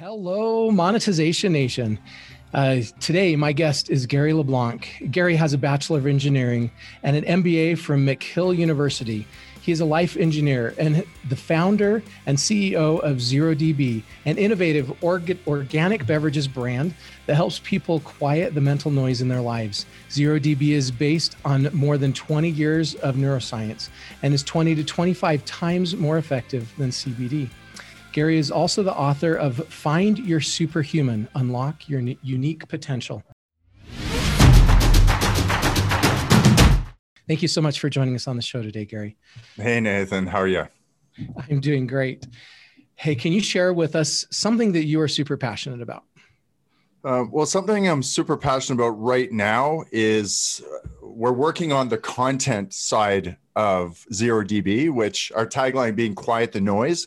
Hello, Monetization Nation. Uh, today, my guest is Gary LeBlanc. Gary has a Bachelor of Engineering and an MBA from McGill University. He is a life engineer and the founder and CEO of ZeroDB, an innovative orga- organic beverages brand that helps people quiet the mental noise in their lives. ZeroDB is based on more than 20 years of neuroscience and is 20 to 25 times more effective than CBD. Gary is also the author of Find Your Superhuman Unlock Your Unique Potential. Thank you so much for joining us on the show today, Gary. Hey, Nathan. How are you? I'm doing great. Hey, can you share with us something that you are super passionate about? Uh, well, something I'm super passionate about right now is uh, we're working on the content side of ZeroDB, which our tagline being quiet the noise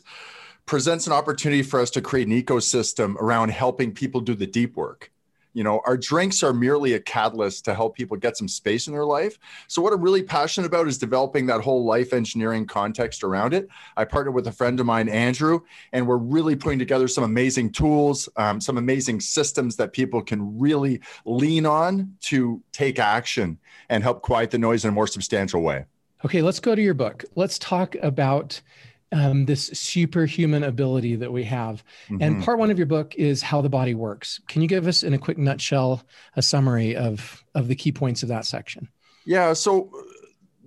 presents an opportunity for us to create an ecosystem around helping people do the deep work. You know, our drinks are merely a catalyst to help people get some space in their life. So, what I'm really passionate about is developing that whole life engineering context around it. I partnered with a friend of mine, Andrew, and we're really putting together some amazing tools, um, some amazing systems that people can really lean on to take action and help quiet the noise in a more substantial way. Okay, let's go to your book. Let's talk about um, this superhuman ability that we have. Mm-hmm. And part one of your book is how the body works. Can you give us, in a quick nutshell, a summary of of the key points of that section? Yeah. So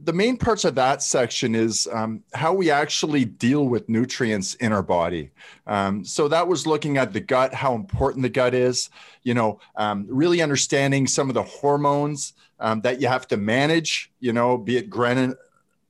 the main parts of that section is um, how we actually deal with nutrients in our body. Um, so that was looking at the gut, how important the gut is. You know, um, really understanding some of the hormones um, that you have to manage. You know, be it ghrelin,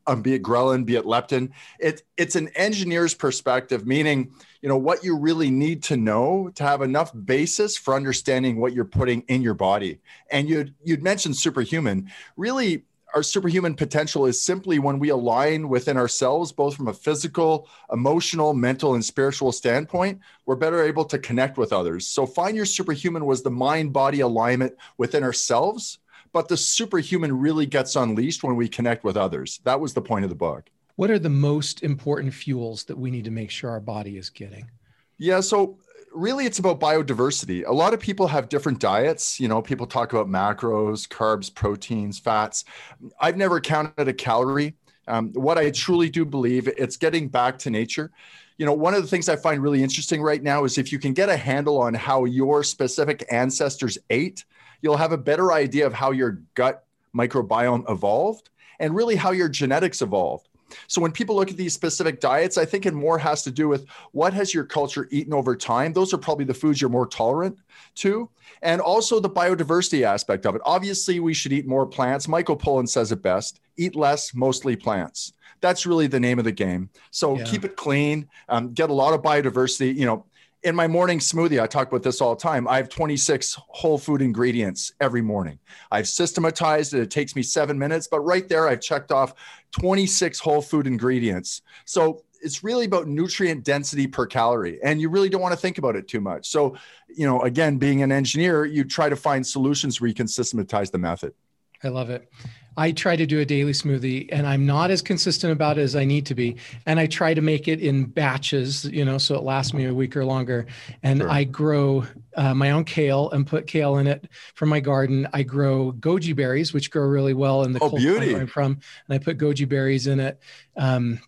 um, be it ghrelin, be it leptin. It, it's an engineer's perspective, meaning, you know, what you really need to know to have enough basis for understanding what you're putting in your body. And you'd, you'd mentioned superhuman. Really, our superhuman potential is simply when we align within ourselves, both from a physical, emotional, mental, and spiritual standpoint, we're better able to connect with others. So, find your superhuman was the mind body alignment within ourselves but the superhuman really gets unleashed when we connect with others. That was the point of the book. What are the most important fuels that we need to make sure our body is getting? Yeah, so really it's about biodiversity. A lot of people have different diets. You know, people talk about macros, carbs, proteins, fats. I've never counted a calorie. Um, what I truly do believe it's getting back to nature. You know, one of the things I find really interesting right now is if you can get a handle on how your specific ancestors ate, you'll have a better idea of how your gut microbiome evolved and really how your genetics evolved. So when people look at these specific diets, I think it more has to do with what has your culture eaten over time. Those are probably the foods you're more tolerant to. And also the biodiversity aspect of it. Obviously, we should eat more plants. Michael Pollan says it best eat less, mostly plants. That's really the name of the game. So yeah. keep it clean, um, get a lot of biodiversity. You know, in my morning smoothie, I talk about this all the time. I have 26 whole food ingredients every morning. I've systematized it. It takes me seven minutes, but right there, I've checked off 26 whole food ingredients. So it's really about nutrient density per calorie. And you really don't want to think about it too much. So, you know, again, being an engineer, you try to find solutions where you can systematize the method. I love it. I try to do a daily smoothie and I'm not as consistent about it as I need to be. And I try to make it in batches, you know, so it lasts me a week or longer. And sure. I grow uh, my own kale and put kale in it from my garden. I grow goji berries, which grow really well in the oh, cold beauty. I'm from. And I put goji berries in it. Um,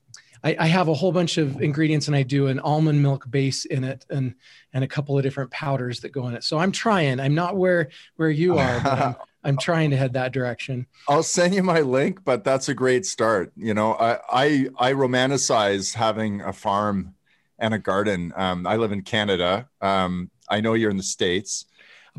I, I, have a whole bunch of ingredients and I do an almond milk base in it and and a couple of different powders that go in it. So I'm trying. I'm not where where you are, but I'm, trying to head that direction. I'll send you my link, but that's a great start. You know, I I, I romanticize having a farm and a garden. Um, I live in Canada. Um, I know you're in the states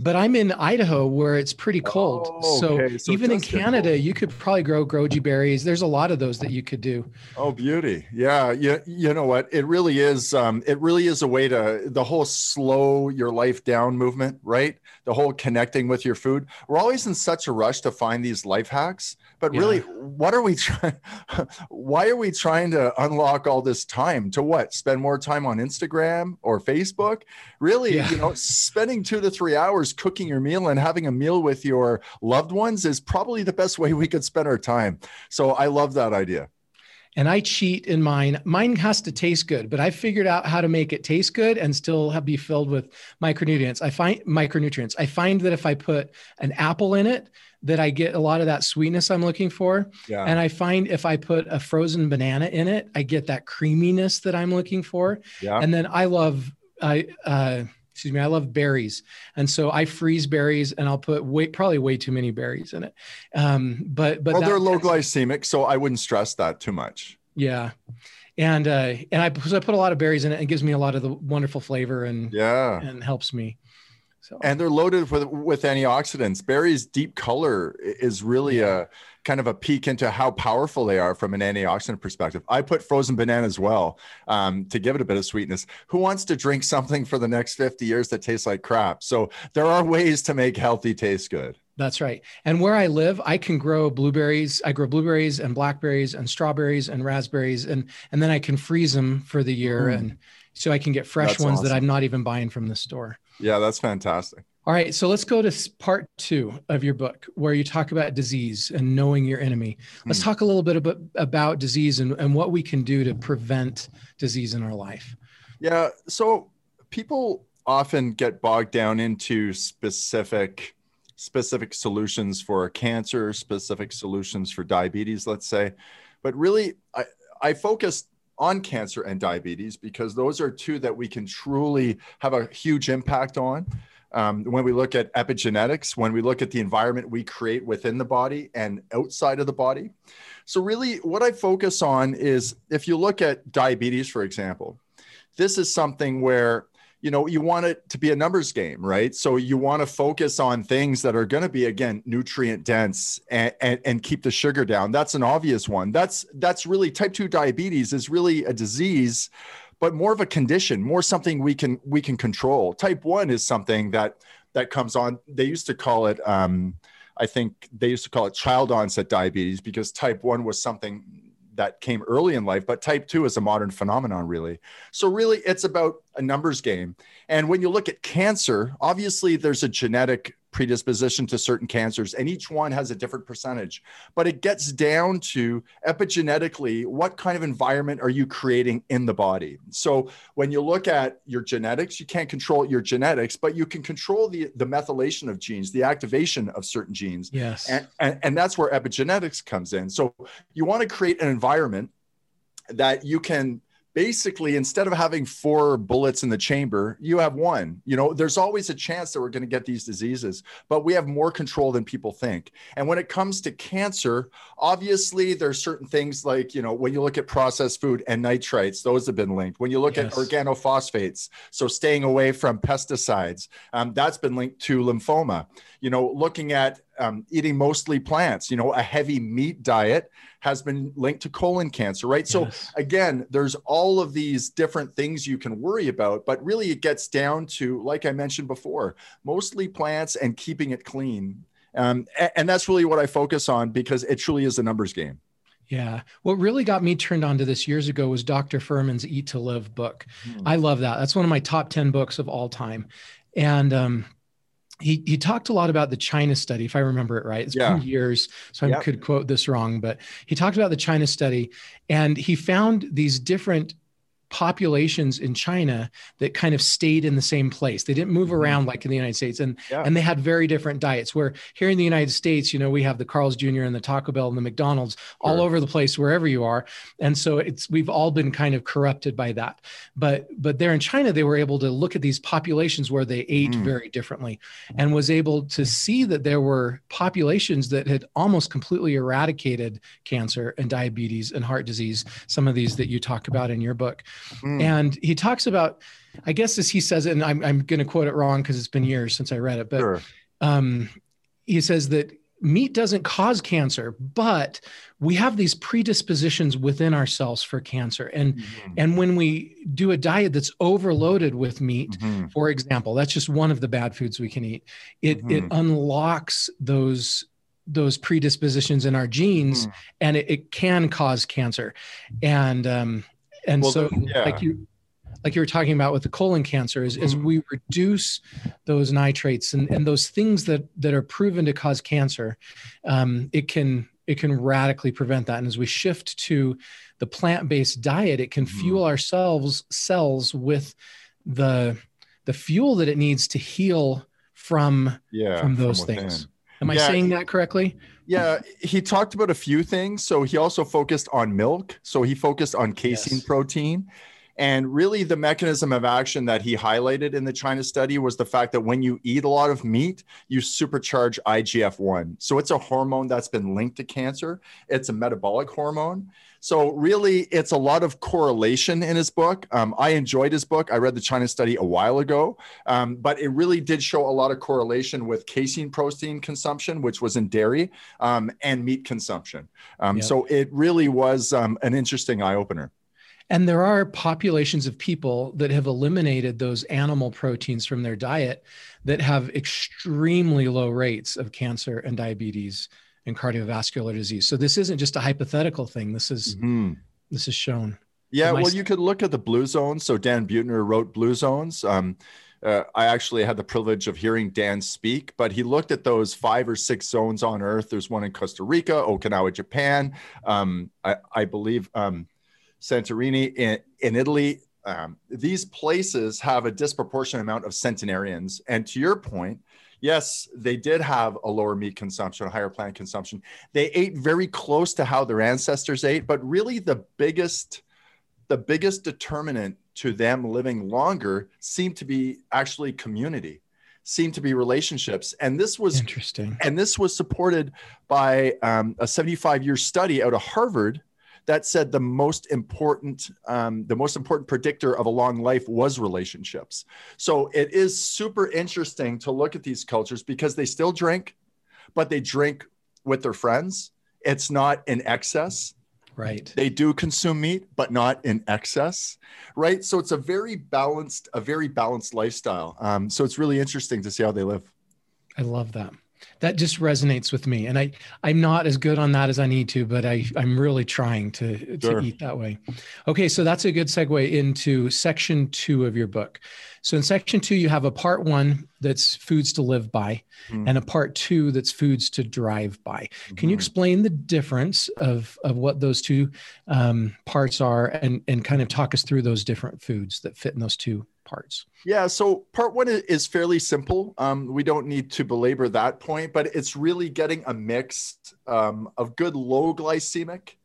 but I'm in Idaho where it's pretty cold. Oh, okay. so, so, even in Canada, you could probably grow goji berries. There's a lot of those that you could do. Oh, beauty. Yeah. You, you know what? It really is. Um, it really is a way to the whole slow your life down movement, right? The whole connecting with your food. We're always in such a rush to find these life hacks but yeah. really, what are we trying? why are we trying to unlock all this time to what? Spend more time on Instagram or Facebook? Really, yeah. you know, spending two to three hours cooking your meal and having a meal with your loved ones is probably the best way we could spend our time. So I love that idea. And I cheat in mine. Mine has to taste good, but I figured out how to make it taste good and still have, be filled with micronutrients. I find micronutrients. I find that if I put an apple in it, that I get a lot of that sweetness I'm looking for. Yeah. And I find if I put a frozen banana in it, I get that creaminess that I'm looking for. Yeah. And then I love I uh excuse me, I love berries. And so I freeze berries and I'll put way, probably way too many berries in it. Um, but, but well, they're low glycemic. So I wouldn't stress that too much. Yeah. And, uh, and I, so I put a lot of berries in it and it gives me a lot of the wonderful flavor and, yeah, and helps me. So. And they're loaded with with antioxidants. Berries' deep color is really yeah. a kind of a peek into how powerful they are from an antioxidant perspective. I put frozen banana as well um, to give it a bit of sweetness. Who wants to drink something for the next 50 years that tastes like crap? So there are ways to make healthy taste good. That's right. And where I live, I can grow blueberries. I grow blueberries and blackberries and strawberries and raspberries, and and then I can freeze them for the year, mm. and so I can get fresh that's ones awesome. that I'm not even buying from the store. Yeah, that's fantastic. All right, so let's go to part two of your book, where you talk about disease and knowing your enemy. Let's mm. talk a little bit about, about disease and, and what we can do to prevent disease in our life. Yeah, so people often get bogged down into specific specific solutions for cancer, specific solutions for diabetes, let's say. But really, I, I focus on cancer and diabetes because those are two that we can truly have a huge impact on. Um, when we look at epigenetics, when we look at the environment we create within the body and outside of the body. So, really, what I focus on is if you look at diabetes, for example, this is something where you know you want it to be a numbers game right? So you want to focus on things that are going to be again nutrient dense and, and, and keep the sugar down. That's an obvious one. That's that's really type 2 diabetes is really a disease but more of a condition more something we can we can control type 1 is something that that comes on they used to call it um, i think they used to call it child onset diabetes because type 1 was something that came early in life, but type 2 is a modern phenomenon, really. So, really, it's about a numbers game. And when you look at cancer, obviously, there's a genetic predisposition to certain cancers, and each one has a different percentage. But it gets down to epigenetically what kind of environment are you creating in the body? So when you look at your genetics, you can't control your genetics, but you can control the, the methylation of genes, the activation of certain genes. Yes. And, and, and that's where epigenetics comes in. So you want to create an environment that you can basically instead of having four bullets in the chamber you have one. You know there's always a chance that we're going to get these diseases but we have more control than people think. And when it comes to cancer obviously there's certain things like you know when you look at processed food and nitrites those have been linked. When you look yes. at organophosphates so staying away from pesticides um, that's been linked to lymphoma. You know looking at um, eating mostly plants, you know, a heavy meat diet has been linked to colon cancer, right? Yes. So again, there's all of these different things you can worry about, but really it gets down to, like I mentioned before, mostly plants and keeping it clean. Um, and, and that's really what I focus on because it truly is a numbers game. Yeah. What really got me turned on to this years ago was Dr. Fuhrman's Eat to Live book. Hmm. I love that. That's one of my top 10 books of all time. And um, he he talked a lot about the China study, if I remember it right. It's yeah. been years, so I yep. could quote this wrong, but he talked about the China study, and he found these different populations in China that kind of stayed in the same place. They didn't move mm-hmm. around like in the United States, and yeah. and they had very different diets. Where here in the United States, you know, we have the Carl's Jr. and the Taco Bell and the McDonald's sure. all over the place wherever you are, and so it's we've all been kind of corrupted by that. But but there in China, they were able to look at these populations where they ate mm. very differently, and was able to see that there were populations that had almost completely eradicated cancer and diabetes and heart disease. Some of these that you talk about in your book. Mm. And he talks about, I guess as he says and I'm, I'm going to quote it wrong because it's been years since I read it, but sure. um, he says that meat doesn't cause cancer, but we have these predispositions within ourselves for cancer. And mm-hmm. and when we do a diet that's overloaded with meat, mm-hmm. for example, that's just one of the bad foods we can eat. It mm-hmm. it unlocks those those predispositions in our genes mm. and it, it, can cause cancer and um, and well, so yeah. like you like you were talking about with the colon cancer is, as mm-hmm. we reduce those nitrates and, and those things that that are proven to cause cancer um, it can it can radically prevent that and as we shift to the plant-based diet, it can Mhm. fuel ourselves cells with the the fuel that it needs to heal from Yeah. from those within. things. Am I Yeah. saying that correctly? Yeah, he talked about a few things. So he also focused on milk. So he focused on casein Yes. protein. And really, the mechanism of action that he highlighted in the China study was the fact that when you eat a lot of meat, you supercharge IGF 1. So it's a hormone that's been linked to cancer, it's a metabolic hormone. So, really, it's a lot of correlation in his book. Um, I enjoyed his book. I read the China study a while ago, um, but it really did show a lot of correlation with casein protein consumption, which was in dairy, um, and meat consumption. Um, Yep. So, it really was um, an interesting eye opener. And there are populations of people that have eliminated those animal proteins from their diet that have extremely low rates of cancer and diabetes and cardiovascular disease. So this isn't just a hypothetical thing. This is Mhm. this is shown. Yeah, well, you could look at the blue zones. So Dan Buettner wrote Blue Zones. Um, uh, I actually had the privilege of hearing Dan speak, but he looked at those five or six zones on Earth. There's one in Costa Rica, Okinawa, Japan. Um, I, I believe um, Santorini in, in Italy. Um, these places have a disproportionate amount of centenarians. And to your point, yes, they did have a lower meat consumption, a higher plant consumption. They ate very close to how their ancestors ate, but really the biggest the biggest determinant to them living longer seemed to be actually community seemed to be relationships and this was Interesting. and this was supported by um, a 75 year study out of harvard that said the most important um, the most important predictor of a long life was relationships. So it is super interesting to look at these cultures because they still drink but they drink with their friends. It's not in excess. Right. they do consume meat but not in excess right? So it's a very balanced a very balanced lifestyle. Um, so it's really interesting to see how they live. I love that. That just resonates with me. And I, I'm not as good on that as I need to, but I, I'm really trying to, to eat that way. Okay. So that's a good segue into section two of your book. So in section two, you have a part one that's foods to live by Mhm. and a part two that's foods to drive by. Can you Mhm. explain the difference of, of what those two um, parts are and, and kind of talk us through those different foods that fit in those two parts? Yeah, so part one is fairly simple. Um, we don't need to belabor that point, but it's really getting a mix um, of good low glycemic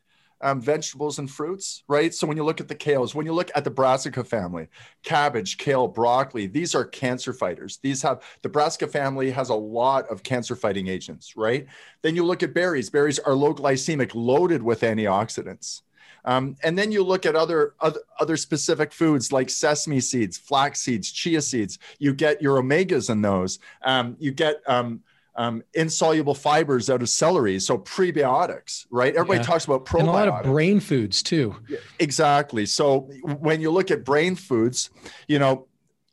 um, vegetables and fruits, right? So when you look at the kales, when you look at the brassica family, cabbage, kale, broccoli, these are cancer fighters. These have the brassica family has a lot of cancer fighting agents, right? Then you look at berries. Berries are low glycemic, loaded with antioxidants. Um, and then you look at other, other other specific foods like sesame seeds, flax seeds, chia seeds. You get your omegas in those. Um, you get um, um, insoluble fibers out of celery, so prebiotics, right? Everybody Yeah. talks about probiotics. And a lot of brain foods too. Exactly. So when you look at brain foods, you know,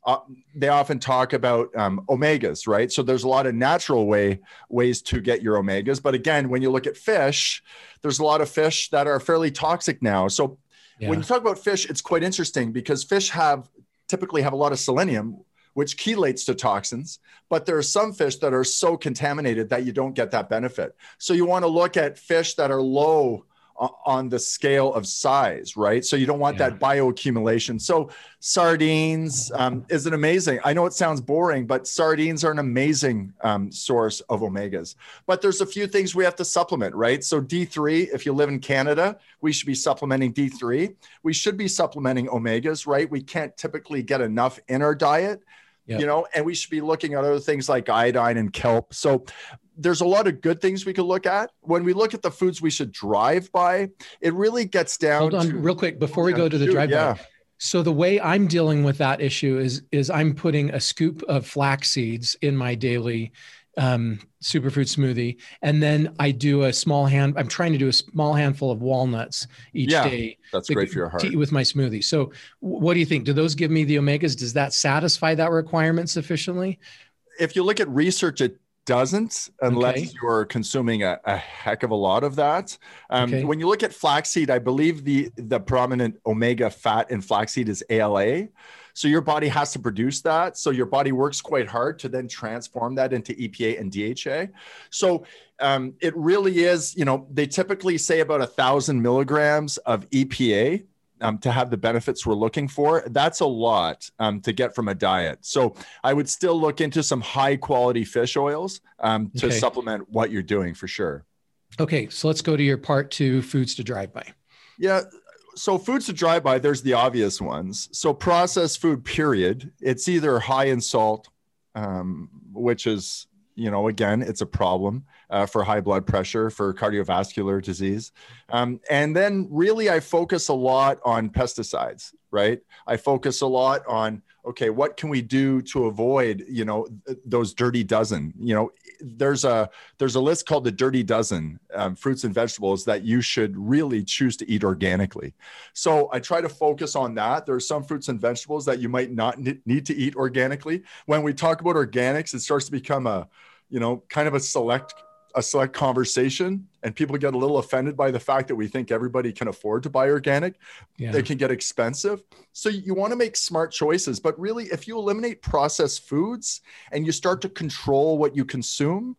uh, they often talk about um, omegas, right? So there's a lot of natural way ways to get your omegas, but again, when you look at fish, there's a lot of fish that are fairly toxic now. So Yeah. when you talk about fish, it's quite interesting because fish have typically have a lot of selenium, which chelates to toxins, but there are some fish that are so contaminated that you don't get that benefit. So you want to look at fish that are low on the scale of size, right? So you don't want Yeah. that bioaccumulation. So sardines um, is an amazing. I know it sounds boring, but sardines are an amazing um, source of omegas. But there's a few things we have to supplement, right? So D3, if you live in Canada, we should be supplementing D3. We should be supplementing omegas, right? We can't typically get enough in our diet, Yep. you know, and we should be looking at other things like iodine and kelp. So there's a lot of good things we could look at. When we look at the foods we should drive by, it really gets down Hold on to real quick before we go to the drive by. yeah. So the way I'm dealing with that issue is is I'm putting a scoop of flax seeds in my daily um, superfood smoothie, and then I do a small hand. I'm trying to do a small handful of walnuts each Yeah, day That's to- great for your heart. to eat with my smoothie. So what do you think? Do those give me the omegas? Does that satisfy that requirement sufficiently? if you look at research, it doesn't unless Okay. you're consuming a, a heck of a lot of that. Um, Okay. When you look at flaxseed, I believe the the prominent omega fat in flaxseed is ALA. So your body has to produce that. So your body works quite hard to then transform that into EPA and DHA. So um, it really is, you know, they typically say about a thousand milligrams of EPA um, to have the benefits we're looking for. That's a lot um, to get from a diet. So I would still look into some high quality fish oils um, to okay. supplement what you're doing for sure. Okay, so let's go to your part two foods to drive by. Yeah. So foods to drive by, there's the obvious ones. So processed food, period. It's either high in salt, um, which is, you know, again, it's a problem uh, for high blood pressure, for cardiovascular disease. Um, and then really, I focus a lot on pesticides, right? I focus a lot on, okay, what can we do to avoid, you know, those dirty dozen? You know, there's a there's a list called the dirty dozen um, fruits and vegetables that you should really choose to eat organically. So I try to focus on that. There are some fruits and vegetables that you might not need to eat organically. When we talk about organics, it starts to become a you know kind of a select a select conversation and people get a little offended by the fact that we think everybody can afford to buy organic yeah. they can get expensive. So you want to make smart choices but really if you eliminate processed foods and you start to control what you consume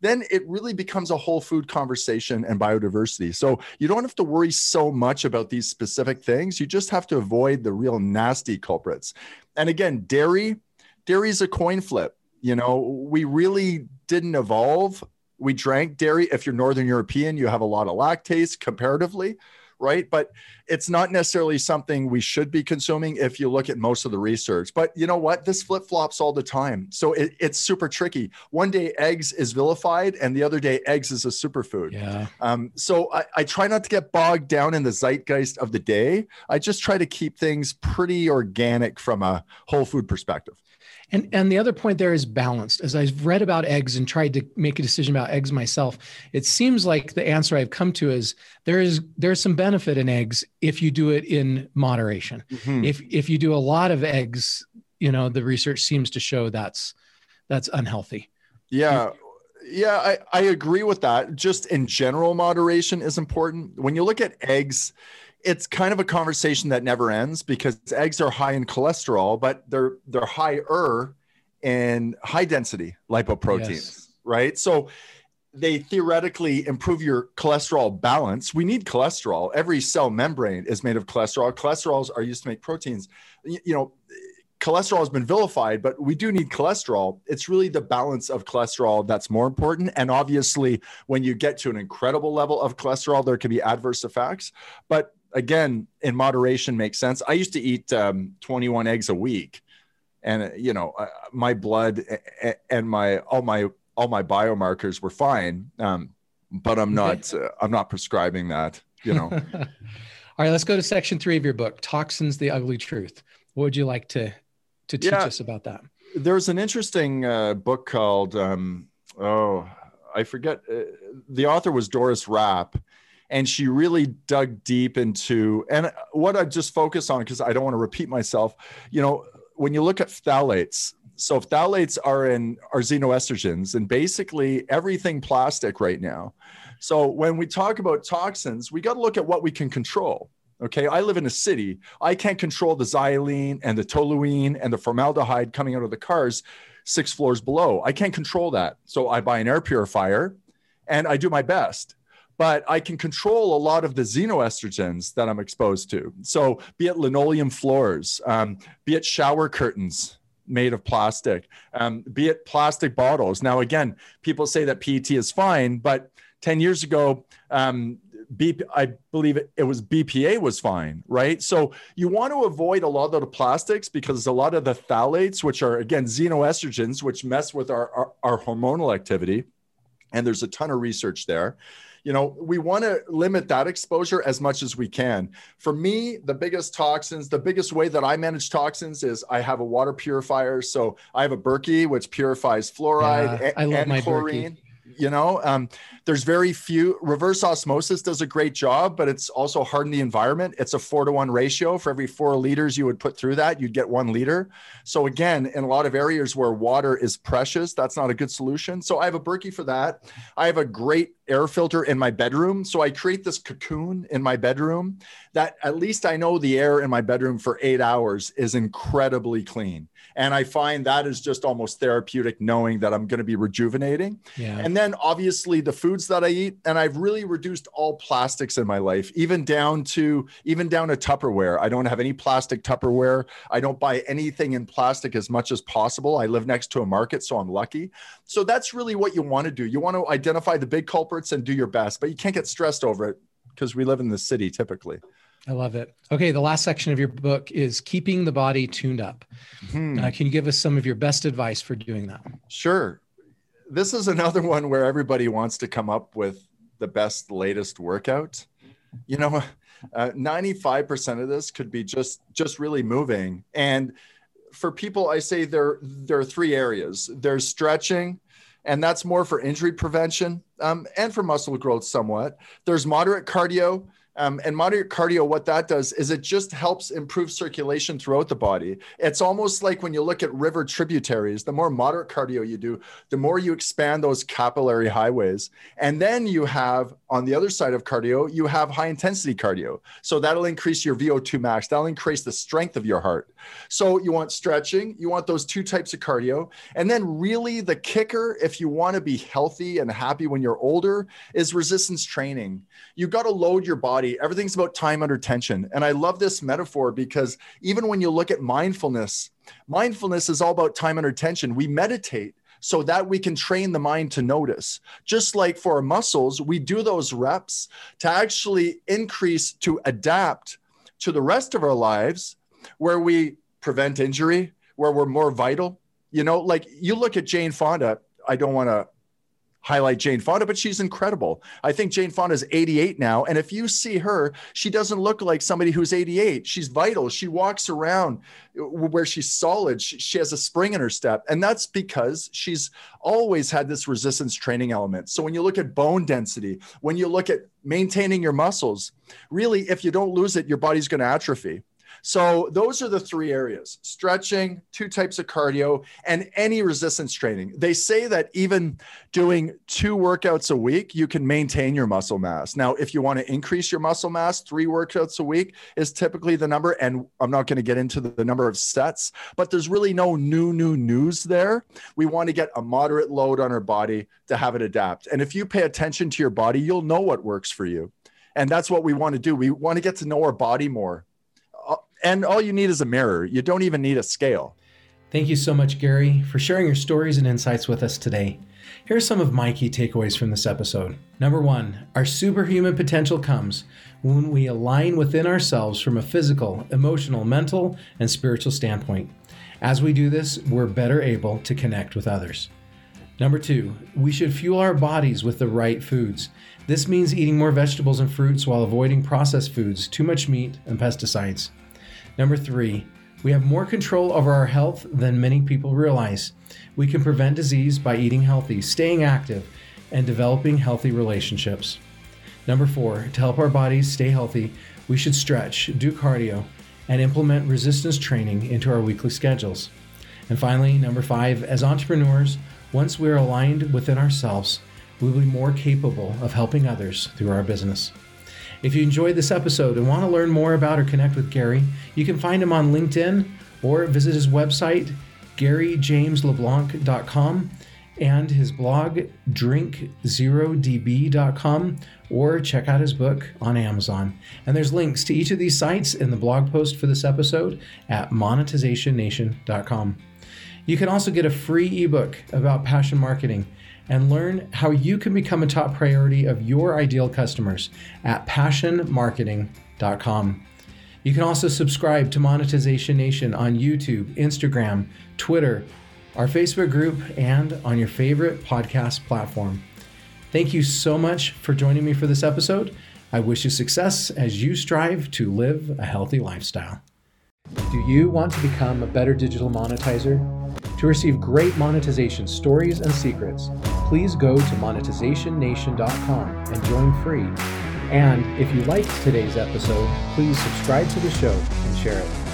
then it really becomes a whole food conversation and biodiversity. So you don't have to worry so much about these specific things. You just have to avoid the real nasty culprits. And again dairy dairy is a coin flip. You know we really didn't evolve we drank dairy. If you're Northern European, you have a lot of lactase comparatively, right? But it's not necessarily something we should be consuming if you look at most of the research. But you know what? This flip flops all the time. So it, it's super tricky. One day eggs is vilified, and the other day eggs is a superfood. Yeah. Um, so I, I try not to get bogged down in the zeitgeist of the day. I just try to keep things pretty organic from a whole food perspective. And and the other point there is balanced. As I've read about eggs and tried to make a decision about eggs myself, it seems like the answer I've come to is there is there's some benefit in eggs if you do it in moderation. Mm-hmm. If if you do a lot of eggs, you know, the research seems to show that's that's unhealthy. Yeah. Yeah, I, I agree with that. Just in general, moderation is important. When you look at eggs, it's kind of a conversation that never ends because eggs are high in cholesterol, but they're they're higher in high density lipoproteins, yes. right? So they theoretically improve your cholesterol balance. We need cholesterol. Every cell membrane is made of cholesterol. Cholesterols are used to make proteins. You, you know, cholesterol has been vilified, but we do need cholesterol. It's really the balance of cholesterol that's more important. And obviously, when you get to an incredible level of cholesterol, there can be adverse effects. But again, in moderation makes sense. I used to eat um, 21 eggs a week, and you know, uh, my blood and my all my all my biomarkers were fine. Um, but I'm not uh, I'm not prescribing that. You know. all right, let's go to section three of your book, "Toxins: The Ugly Truth." What would you like to to teach yeah, us about that? There's an interesting uh, book called um, oh I forget uh, the author was Doris Rapp and she really dug deep into and what i just focus on because i don't want to repeat myself you know when you look at phthalates so phthalates are in are xenoestrogens and basically everything plastic right now. So when we talk about toxins we got to look at what we can control okay? I live in a city. I can't control the xylene and the toluene and the formaldehyde coming out of the cars six floors below. I can't control that. So i buy an air purifier and i do my best but I can control a lot of the xenoestrogens that I'm exposed to. So, be it linoleum floors, um, be it shower curtains made of plastic, um, be it plastic bottles. Now, again, people say that PET is fine, but 10 years ago, um, I believe it, it, was BPA was fine, right? So you want to avoid a lot of the plastics because a lot of the phthalates, which are again xenoestrogens, which mess with our, our, our hormonal activity, and there's a ton of research there you know, we want to limit that exposure as much as we can. For me, the biggest toxins, the biggest way that I manage toxins is I have a water purifier. So I have a Berkey, which purifies fluoride yeah, and, and chlorine. Berkey you know um, there's very few reverse osmosis does a great job but it's also hard hardened the environment it's a four to one ratio for every four liters you would put through that you'd get one liter so again in a lot of areas where water is precious that's not a good solution so i have a berkey for that i have a great air filter in my bedroom. So I create this cocoon in my bedroom that at least I know the air in my bedroom for eight hours is incredibly clean. And I find that is just almost therapeutic knowing that I'm going to be rejuvenating. Yeah. And then obviously the foods that I eat, and I've really reduced all plastics in my life, even down to even down to Tupperware. I don't have any plastic Tupperware. I don't buy anything in plastic as much as possible. I live next to a market, so I'm lucky. So that's really what you want to do. You want to identify the big culprits and do your best, but you can't get stressed over it because we live in the city typically. I love it. Okay, the last section of your book is keeping the body tuned up. Hmm. Uh, can you give us some of your best advice for doing that? Sure. This is another one where everybody wants to come up with the best, latest workout. You know, uh, 95% of this could be just just really moving. And for people, I say there there are three areas. There's stretching, and that's more for injury prevention um, and for muscle growth somewhat. There's moderate cardio, um, and moderate cardio, what that does is it just helps improve circulation throughout the body. It's almost like when you look at river tributaries, the more moderate cardio you do, the more you expand those capillary highways. And then you have on the other side of cardio, you have high intensity cardio. So that'll increase your VO2 max, that'll increase the strength of your heart. So you want stretching, you want those two types of cardio. And then, really, the kicker, if you want to be healthy and happy when you're older, is resistance training. You got to load your body. Everything's about time under tension. And I love this metaphor because even when you look at mindfulness, mindfulness is all about time under tension. We meditate so that we can train the mind to notice. Just like for our muscles, we do those reps to actually increase, to adapt to the rest of our lives where we prevent injury, where we're more vital. You know, like you look at Jane Fonda, I don't want to highlight Jane Fonda, but she's incredible. I think Jane Fonda is 88 now. And if you see her, she doesn't look like somebody who's 88. She's vital. She walks around uh, where she's solid. She, she has a spring in her step. And that's because she's always had this resistance training element. So when you look at bone density, when you look at maintaining your muscles, really, if you don't lose it, your body's going to atrophy. So those are the three areas stretching, two types of cardio, and any resistance training. They say that even doing two workouts a week, you can maintain your muscle mass. Now, if you want to increase your muscle mass, three workouts a week is typically the number. And I'm not going to get into the number of sets, but there's really no new, new news there. We want to get a moderate load on our body to have it adapt. And if you pay attention to your body, you'll know what works for you. And that's what we want to do. We want to get to know our body more and all you need is a mirror. You don't even need a scale. Thank you so much, Gary, for sharing your stories and insights with us today. Here are some of my key takeaways from this episode. Number one, our superhuman potential comes when we align within ourselves from a physical, emotional, mental, and spiritual standpoint. As we do this, we're better able to connect with others. Number two, we should fuel our bodies with the right foods. This means eating more vegetables and fruits while avoiding processed foods, too much meat, and pesticides. Number three, we have more control over our health than many people realize. We can prevent disease by eating healthy, staying active, and developing healthy relationships. Number four, to help our bodies stay healthy, we should stretch, do cardio, and implement resistance training into our weekly schedules. And finally, number five, as entrepreneurs, once we are aligned within ourselves, we will be more capable of helping others through our business. If you enjoyed this episode and want to learn more about or connect with Gary, you can find him on LinkedIn or visit his website, garyjamesleblanc.com, and his blog, drinkzerodb.com, or check out his book on Amazon. And there's links to each of these sites in the blog post for this episode at monetizationnation.com. You can also get a free ebook about passion marketing and learn how you can become a top priority of your ideal customers at passionmarketing.com. You can also subscribe to Monetization Nation on YouTube, Instagram, Twitter, our Facebook group, and on your favorite podcast platform. Thank you so much for joining me for this episode. I wish you success as you strive to live a healthy lifestyle. Do you want to become a better digital monetizer? To receive great monetization stories and secrets, please go to monetizationnation.com and join free. And if you liked today's episode, please subscribe to the show and share it.